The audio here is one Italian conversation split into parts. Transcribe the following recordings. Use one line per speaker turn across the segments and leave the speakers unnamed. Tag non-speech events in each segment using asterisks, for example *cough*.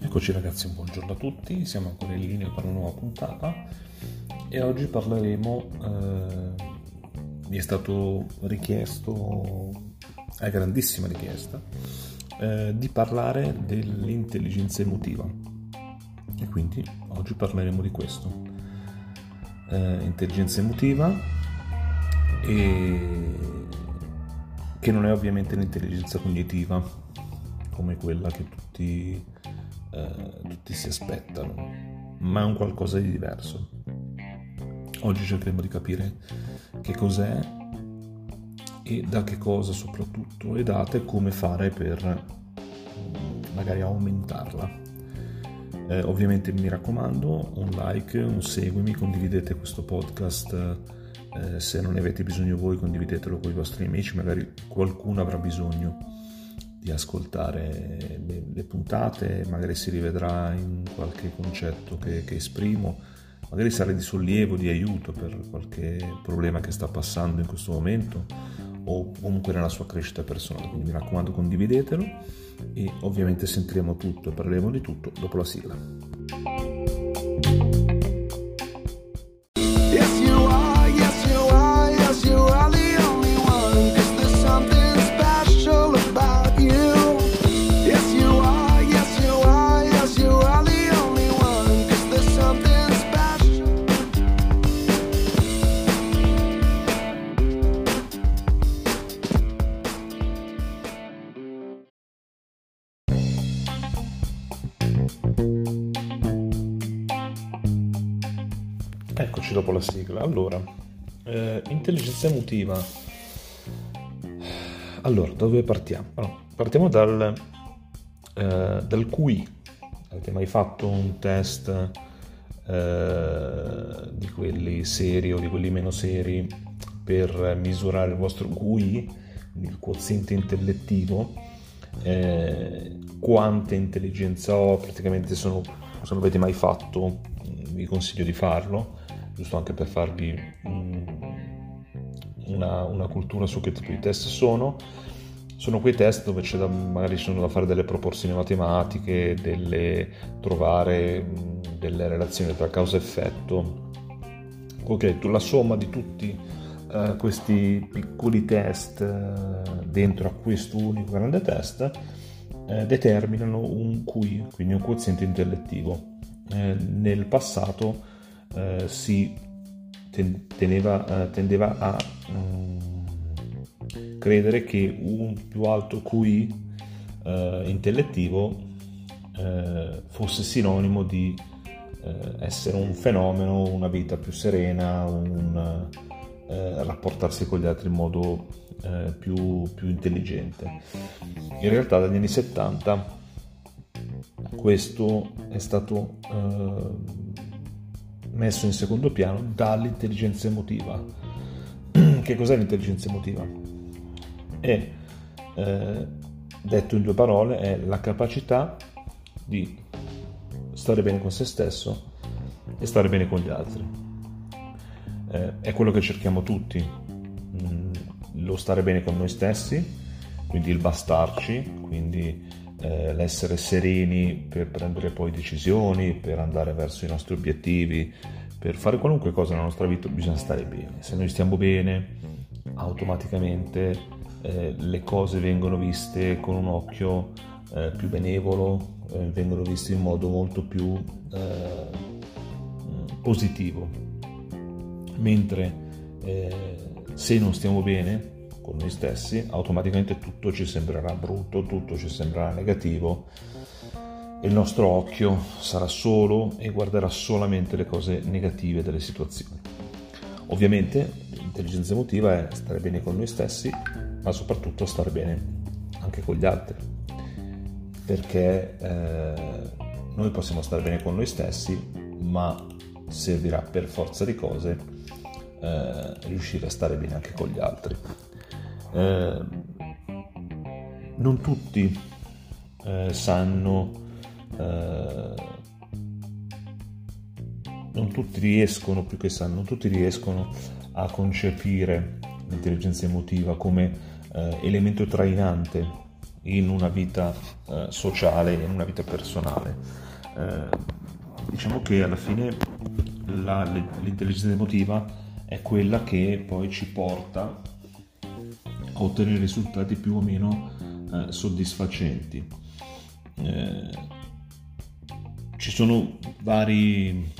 Eccoci ragazzi, un buongiorno a tutti, siamo ancora in linea per una nuova puntata e oggi parleremo, eh, mi è stato richiesto, è grandissima richiesta, eh, di parlare dell'intelligenza emotiva e quindi oggi parleremo di questo. Eh, intelligenza emotiva e che non è ovviamente l'intelligenza cognitiva come quella che tutti eh, tutti si aspettano, ma è un qualcosa di diverso. Oggi cercheremo di capire che cos'è e da che cosa soprattutto e come fare per mm, magari aumentarla. Eh, ovviamente mi raccomando, un like, un seguimi, condividete questo podcast. Eh, se non ne avete bisogno voi, condividetelo con i vostri amici, magari qualcuno avrà bisogno di ascoltare le, le, puntate, magari si rivedrà in qualche concetto che, che esprimo, magari sarà di sollievo, di aiuto per qualche problema che sta passando in questo momento o comunque nella sua crescita personale. Quindi mi raccomando condividetelo e ovviamente sentiremo tutto e parleremo di tutto dopo la sigla. Eccoci dopo la sigla. Allora, eh, intelligenza emotiva. Allora, dove partiamo? Allora, partiamo dal, eh, dal QI. Avete mai fatto un test eh, di quelli seri o di quelli meno seri per misurare il vostro QI, il quoziente intellettivo? Eh, quante intelligenza ho? Praticamente se non avete mai fatto, vi consiglio di farlo giusto anche per farvi una, una cultura su che tipo di test sono. Sono quei test dove da, magari sono da fare delle proporzioni matematiche, delle, trovare delle relazioni tra causa e effetto. Ok, la somma di tutti uh, questi piccoli test uh, dentro a questo unico grande test uh, determinano un QI, quindi un quoziente intellettivo. nel passato eh, si teneva, eh, tendeva a um, credere che un più alto QI eh, intellettivo eh, fosse sinonimo di eh, essere un fenomeno, una vita più serena, un rapportarsi con gli altri in modo più, più intelligente. In realtà dagli anni 70 questo è stato messo in secondo piano dall'intelligenza emotiva. *clears throat* che cos'è l'intelligenza emotiva? È, eh, detto in due parole, è la capacità di stare bene con se stesso e stare bene con gli altri. Eh, è quello che cerchiamo tutti, mm, lo stare bene con noi stessi, quindi il bastarci, quindi eh, l'essere sereni per prendere poi decisioni, per andare verso i nostri obiettivi, per fare qualunque cosa nella nostra vita bisogna stare bene. Se noi stiamo bene, automaticamente eh, le cose vengono viste con un occhio eh, più benevolo, eh, vengono viste in modo molto più eh, positivo. Mentre eh, se non stiamo bene, con noi stessi, automaticamente tutto ci sembrerà brutto, tutto ci sembrerà negativo e il nostro occhio sarà solo e guarderà solamente le cose negative delle situazioni. Ovviamente l'intelligenza emotiva è stare bene con noi stessi, ma soprattutto stare bene anche con gli altri, perché eh, noi possiamo stare bene con noi stessi, ma servirà per forza di cose eh, riuscire a stare bene anche con gli altri. Eh, non tutti eh, sanno, eh, non tutti riescono, più che sanno, non tutti riescono a concepire l'intelligenza emotiva come eh, elemento trainante in una vita eh, sociale, in una vita personale. Eh, diciamo che alla fine la, l'intelligenza emotiva è quella che poi ci porta a ottenere risultati più o meno eh, soddisfacenti. Eh, ci sono vari,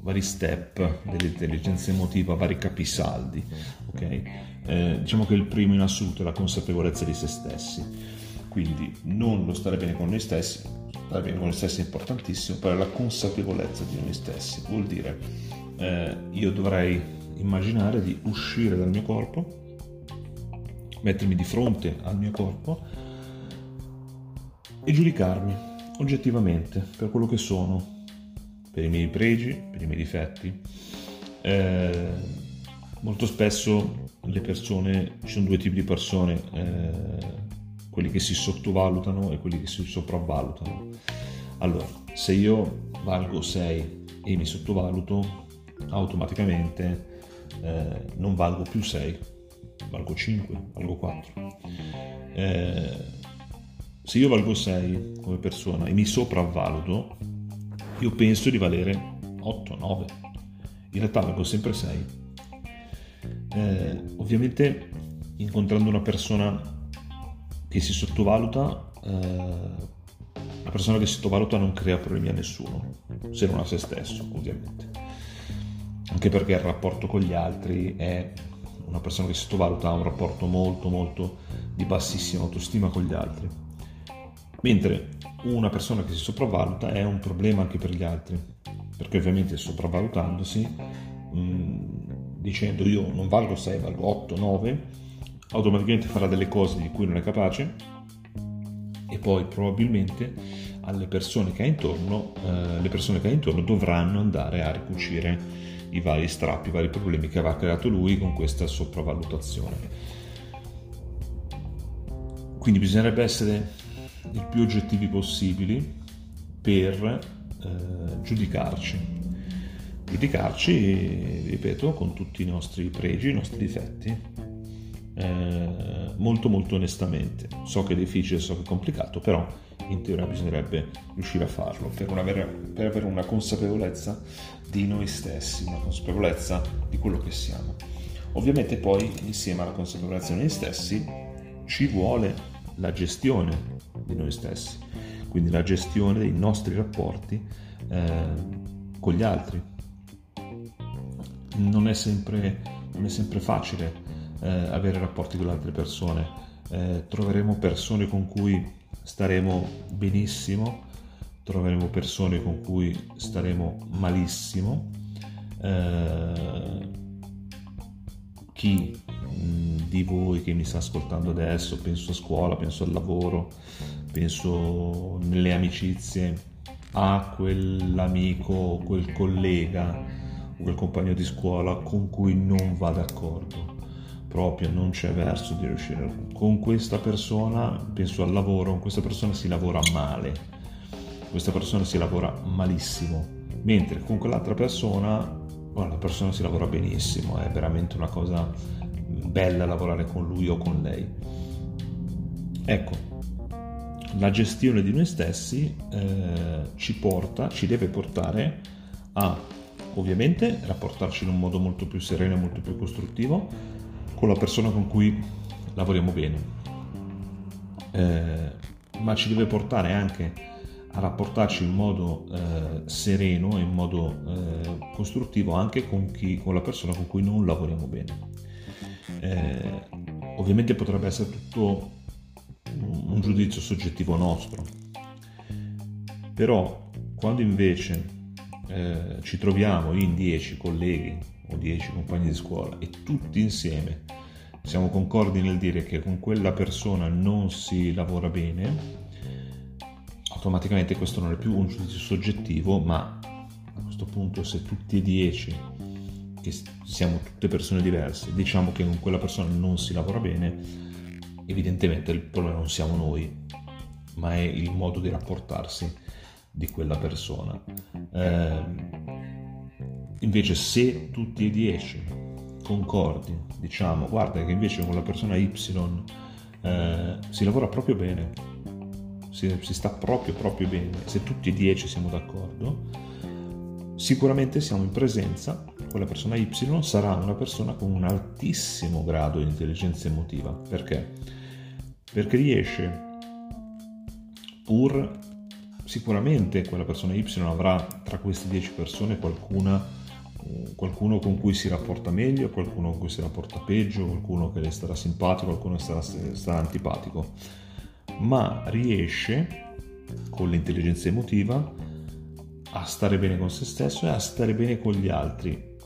vari step dell'intelligenza emotiva, vari capisaldi. Okay? Eh, diciamo che il primo in assoluto è la consapevolezza di se stessi. Quindi non lo stare bene con noi stessi, stare bene con noi stessi è importantissimo, però la consapevolezza di noi stessi vuol dire eh, io dovrei immaginare di uscire dal mio corpo, mettermi di fronte al mio corpo e giudicarmi oggettivamente per quello che sono, per i miei pregi, per i miei difetti. Eh, molto spesso le persone, ci sono due tipi di persone, eh, quelli che si sottovalutano e quelli che si sopravvalutano. Allora, se io valgo 6 e mi sottovaluto, automaticamente eh, non valgo più 6, valgo 5, valgo 4. Eh, se io valgo 6 come persona e mi sopravvaluto, io penso di valere 8, 9. In realtà valgo sempre 6. Eh, ovviamente incontrando una persona che si sottovaluta, eh, la persona che si sottovaluta non crea problemi a nessuno, se non a se stesso, ovviamente. Anche perché il rapporto con gli altri è una persona che sottovaluta ha un rapporto molto molto di bassissima autostima con gli altri. Mentre una persona che si sopravvaluta è un problema anche per gli altri, perché ovviamente sopravvalutandosi, mm, dicendo io non valgo 6, valgo 8, 9, automaticamente farà delle cose di cui non è capace e poi probabilmente alle persone che ha intorno, eh, le persone che ha intorno dovranno andare a ricucire i vari strappi, i vari problemi che aveva creato lui con questa sopravvalutazione. Quindi bisognerebbe essere il più oggettivi possibili per eh, giudicarci. Giudicarci, ripeto, con tutti i nostri pregi, i nostri difetti, eh, molto molto onestamente. So che è difficile, so che è complicato, però in teoria bisognerebbe riuscire a farlo per, avere, per avere una consapevolezza di noi stessi, una consapevolezza di quello che siamo. Ovviamente poi insieme alla consapevolezza di noi stessi ci vuole la gestione di noi stessi, quindi la gestione dei nostri rapporti eh, con gli altri. Non è sempre, non è sempre facile eh, avere rapporti con le altre persone. Eh, troveremo persone con cui staremo benissimo, troveremo persone con cui staremo malissimo. Eh, chi mh, di voi che mi sta ascoltando adesso, penso a scuola, penso al lavoro, penso nelle amicizie, a quell'amico, quel collega, quel compagno di scuola con cui non va d'accordo proprio non c'è verso di riuscire. Con questa persona penso al lavoro con questa persona si lavora male. Questa persona si lavora malissimo. Mentre con quell'altra persona oh, la persona si lavora benissimo è veramente una cosa bella lavorare con lui o con lei. Ecco la gestione di noi stessi eh, ci porta ci deve portare a ovviamente rapportarci in un modo molto più sereno molto più costruttivo con la persona con cui lavoriamo bene, eh, ma ci deve portare anche a rapportarci in modo eh, sereno e in modo eh, costruttivo anche con, chi, con, la persona con cui non lavoriamo bene. Eh, ovviamente potrebbe essere tutto un giudizio soggettivo nostro, però quando invece eh, ci troviamo in 10 colleghi o 10 compagni di scuola e tutti insieme siamo concordi nel dire che con quella persona non si lavora bene, automaticamente questo non è più un giudizio soggettivo, ma a questo punto se tutti e 10 che siamo tutte persone diverse, diciamo che con quella persona non si lavora bene, evidentemente il problema non siamo noi, ma è il modo di rapportarsi di quella persona. Eh, invece se tutti e dieci concordi, diciamo, guarda che invece con la persona Y eh, si lavora proprio bene, si, si sta proprio proprio bene. Se tutti e dieci siamo d'accordo, sicuramente siamo in presenza con la persona Y sarà una persona con un altissimo grado di intelligenza emotiva. Perché? Perché riesce, pur sicuramente quella persona Y avrà tra queste 10 persone qualcuna qualcuno con cui si rapporta meglio, qualcuno con cui si rapporta peggio, qualcuno che le starà simpatico, qualcuno che starà, starà antipatico, ma riesce con l'intelligenza emotiva a stare bene con se stesso e a stare bene con gli altri,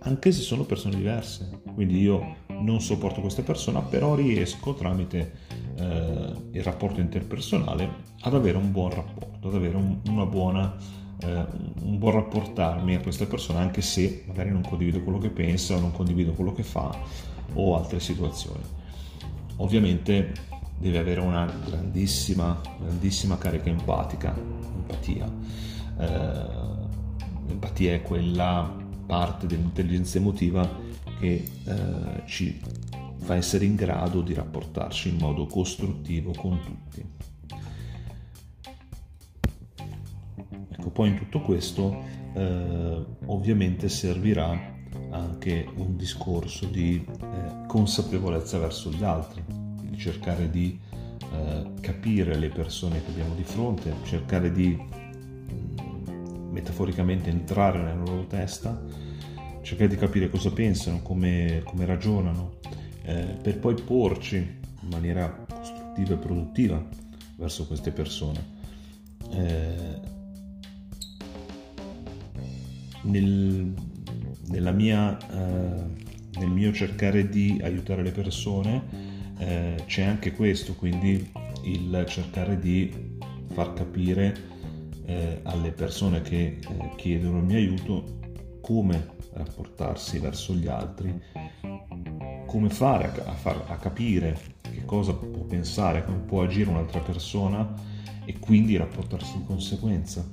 anche se sono persone diverse. Quindi io non sopporto questa persona, però riesco tramite eh, il rapporto interpersonale ad avere un buon rapporto, ad avere un, una buona, eh, un buon rapportarmi a questa persona, anche se magari non condivido quello che pensa o non condivido quello che fa o altre situazioni. Ovviamente deve avere una grandissima, grandissima carica empatica, empatia. Eh, l'empatia è quella parte dell'intelligenza emotiva che eh, ci fa essere in grado di rapportarci in modo costruttivo con tutti. Ecco, poi in tutto questo eh, ovviamente servirà anche un discorso di eh, consapevolezza verso gli altri, di cercare di eh, capire le persone che abbiamo di fronte, cercare di metaforicamente entrare nella loro testa, cercare di capire cosa pensano, come, come ragionano, eh, per poi porci in maniera costruttiva e produttiva verso queste persone. Nel, mia, eh, nel mio cercare di aiutare le persone eh, c'è anche questo, quindi il cercare di far capire eh, alle persone che eh, chiedono il mio aiuto come rapportarsi verso gli altri, come fare a, a, far, a capire che cosa può pensare, come può agire un'altra persona e quindi rapportarsi di conseguenza.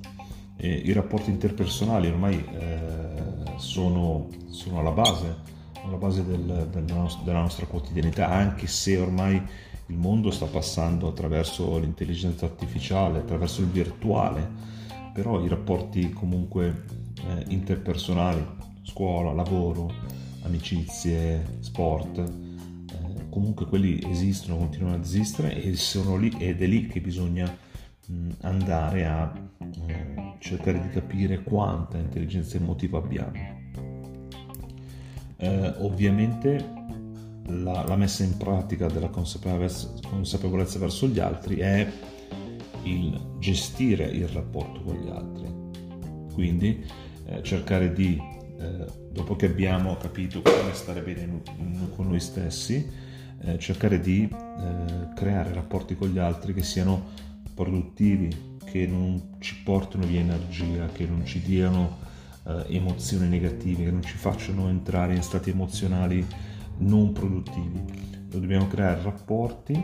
E I rapporti interpersonali ormai eh, sono, sono, alla base, alla base del, del nostro, della nostra quotidianità, anche se ormai il mondo sta passando attraverso l'intelligenza artificiale, attraverso il virtuale, però i rapporti comunque eh, interpersonali, scuola, lavoro, amicizie, sport, eh, comunque quelli esistono, continuano ad esistere e sono lì ed è lì che bisogna andare a mh, cercare di capire quanta intelligenza emotiva abbiamo. Eh, ovviamente la, la, messa in pratica della consapevolezza, consapevolezza verso gli altri è il gestire il rapporto con gli altri. Quindi eh, cercare di, eh, dopo che abbiamo capito come stare bene con noi stessi, eh, cercare di eh, creare rapporti con gli altri che siano produttivi, che non ci portino via energia, che non ci diano eh, emozioni negative, che non ci facciano entrare in stati emozionali non produttivi. Dobbiamo creare rapporti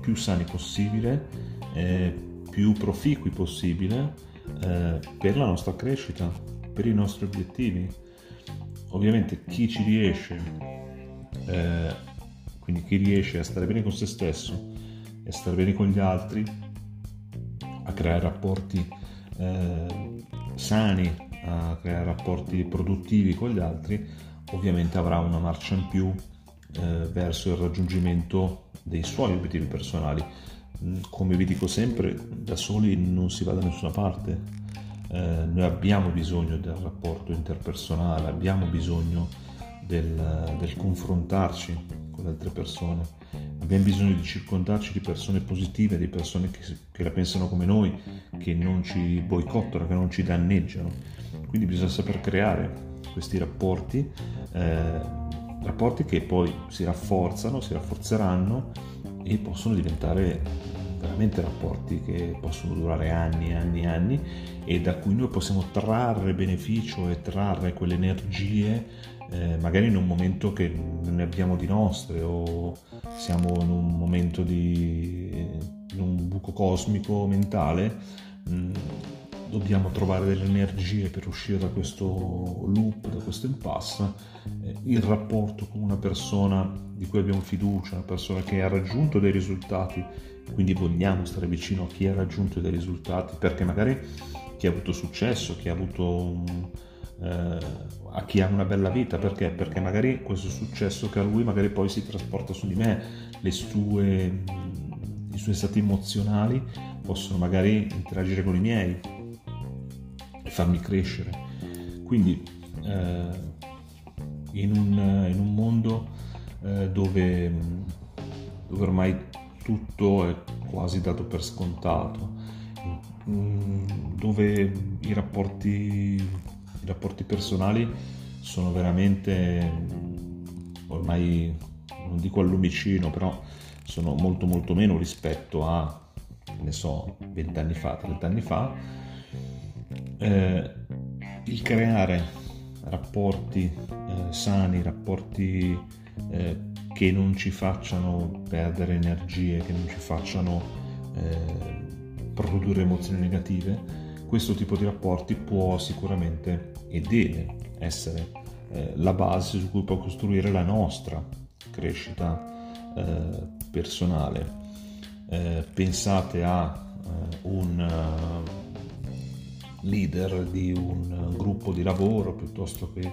più sani possibile, eh, più proficui possibile eh, per la nostra crescita, per i nostri obiettivi. Ovviamente chi ci riesce, eh, quindi chi riesce a stare bene con se stesso e a stare bene con gli altri, a creare rapporti eh, sani, a creare rapporti produttivi con gli altri, ovviamente avrà una marcia in più eh, verso il raggiungimento dei suoi obiettivi personali. Mm, come vi dico sempre, da soli non si va da nessuna parte. Eh, noi abbiamo bisogno del rapporto interpersonale, abbiamo bisogno del, del confrontarci con le altre persone, abbiamo bisogno di circondarci di persone positive, di persone che, che la pensano come noi, che non ci boicottano, che non ci danneggiano. Quindi bisogna saper creare questi rapporti, eh, rapporti che poi si rafforzano, si rafforzeranno e possono diventare veramente rapporti che possono durare anni e anni e anni e da cui noi possiamo trarre beneficio e trarre quelle energie eh, magari in un momento che non ne abbiamo di nostre o siamo in un momento di in un buco cosmico mentale mh, mm, dobbiamo trovare delle energie per uscire da questo loop, da questo impasse, eh, il rapporto con una persona di cui abbiamo fiducia, una persona che ha raggiunto dei risultati, quindi vogliamo stare vicino a chi ha raggiunto dei risultati, perché magari chi ha avuto successo, chi ha avuto un, eh, a chi ha una bella vita, perché? Perché magari questo successo che ha lui magari poi si trasporta su di me, sue, i suoi stati emozionali possono magari interagire con i miei e farmi crescere. Quindi eh, in, un, in, un, mondo eh, dove, dove ormai tutto è quasi dato per scontato, Mm, dove i rapporti, i rapporti personali sono veramente ormai non dico al lumicino però sono molto molto meno rispetto a ne so 20 anni fa 30 anni fa. Eh, il creare rapporti eh, sani rapporti eh, che non ci facciano perdere energie che non ci facciano eh, produrre emozioni negative, questo tipo di rapporti può sicuramente e deve essere eh, la base su cui può costruire la nostra crescita eh, personale. Eh, pensate a eh, un eh, leader di un gruppo di lavoro piuttosto che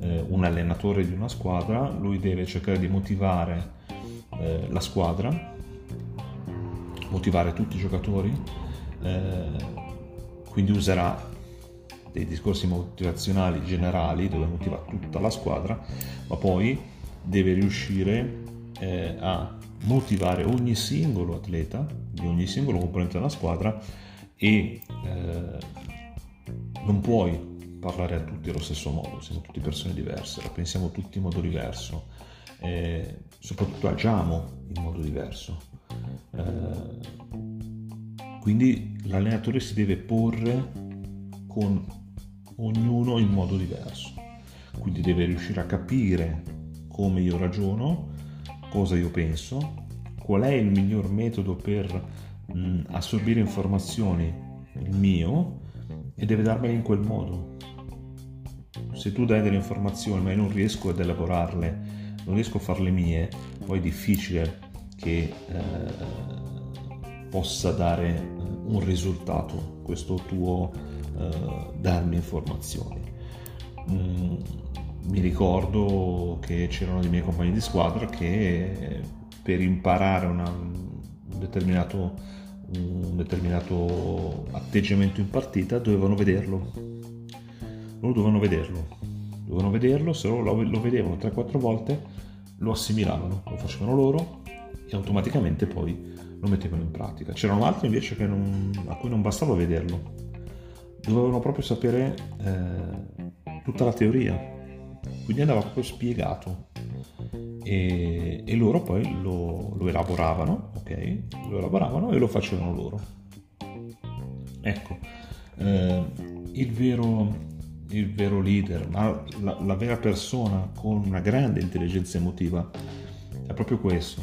eh, un allenatore di una squadra, lui deve cercare di motivare la squadra motivare tutti i giocatori, quindi userà dei discorsi motivazionali generali dove motiva tutta la squadra, ma poi deve riuscire eh, a motivare ogni singolo atleta, di ogni singolo componente della squadra e eh, non puoi parlare a tutti allo stesso modo, siamo tutti persone diverse, la pensiamo tutti in modo diverso, eh, soprattutto agiamo in modo diverso. Eh, quindi l'allenatore si deve porre con ognuno in modo diverso. Quindi deve riuscire a capire come io ragiono, cosa io penso, qual è il miglior metodo per mh, assorbire informazioni, il mio, e deve darmele in quel modo. Se tu dai delle informazioni ma io non riesco ad elaborarle, non riesco a farle mie, poi è difficile che eh, possa dare eh, un risultato questo tuo eh, darmi informazioni. Mm, mi ricordo che c'erano dei miei compagni di squadra che per imparare una, un, determinato, un determinato atteggiamento in partita dovevano vederlo. Loro dovevano vederlo, dovevano vederlo, se loro lo, lo vedevano 3-4 volte lo assimilavano, lo facevano loro e automaticamente poi lo mettevano in pratica. C'erano altri invece non, a cui non bastava vederlo, dovevano proprio sapere eh, tutta la teoria, quindi andava proprio spiegato e, e loro poi lo, lo, elaboravano, ok? Lo elaboravano e lo facevano loro. Ecco, eh, il, vero, il vero leader, la, la, la vera persona con una grande intelligenza emotiva è proprio questo,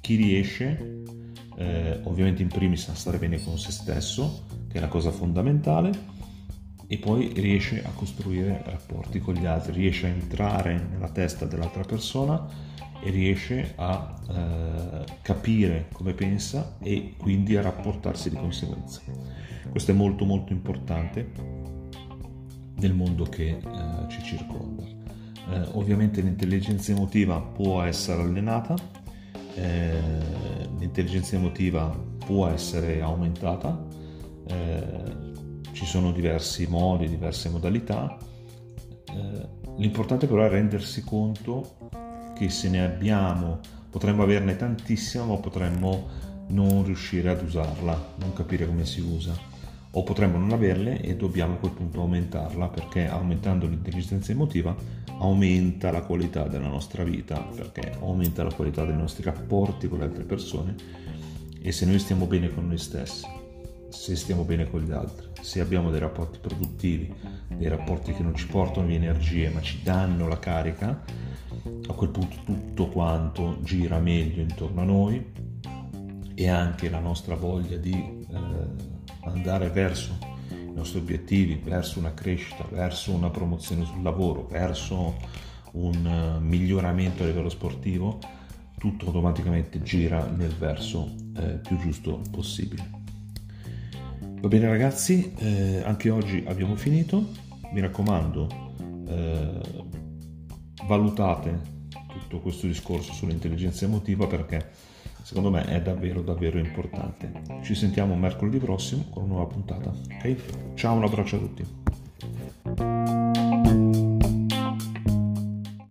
chi riesce ovviamente in primis a stare bene con se stesso, che è la cosa fondamentale, e poi riesce a costruire rapporti con gli altri, riesce a entrare nella testa dell'altra persona e riesce a eh, capire come pensa e quindi a rapportarsi di conseguenza. Questo è molto molto importante nel mondo che eh, ci circonda. Eh, ovviamente l'intelligenza emotiva può essere allenata, eh, l'intelligenza emotiva può essere aumentata, eh, ci sono diversi modi, diverse modalità, eh, l'importante però è rendersi conto che se ne abbiamo, potremmo averne tantissima ma potremmo non riuscire ad usarla, non capire come si usa o potremmo non averle e dobbiamo a quel punto aumentarla perché aumentando l'intelligenza emotiva aumenta la qualità della nostra vita perché aumenta la qualità dei nostri rapporti con le altre persone e se noi stiamo bene con noi stessi, se stiamo bene con gli altri, se abbiamo dei rapporti produttivi, dei rapporti che non ci portano via energie ma ci danno la carica, a quel punto tutto quanto gira meglio intorno a noi e anche la nostra voglia di andare verso nostri obiettivi, verso una crescita, verso una promozione sul lavoro, verso un eh, miglioramento a livello sportivo, tutto automaticamente gira nel verso eh, più giusto possibile. Va bene ragazzi, eh, anche oggi abbiamo finito, mi raccomando, eh, valutate tutto questo discorso sull'intelligenza emotiva perché secondo me è davvero davvero importante. Ci sentiamo mercoledì prossimo con una nuova puntata. Ok? Ciao, un abbraccio a tutti.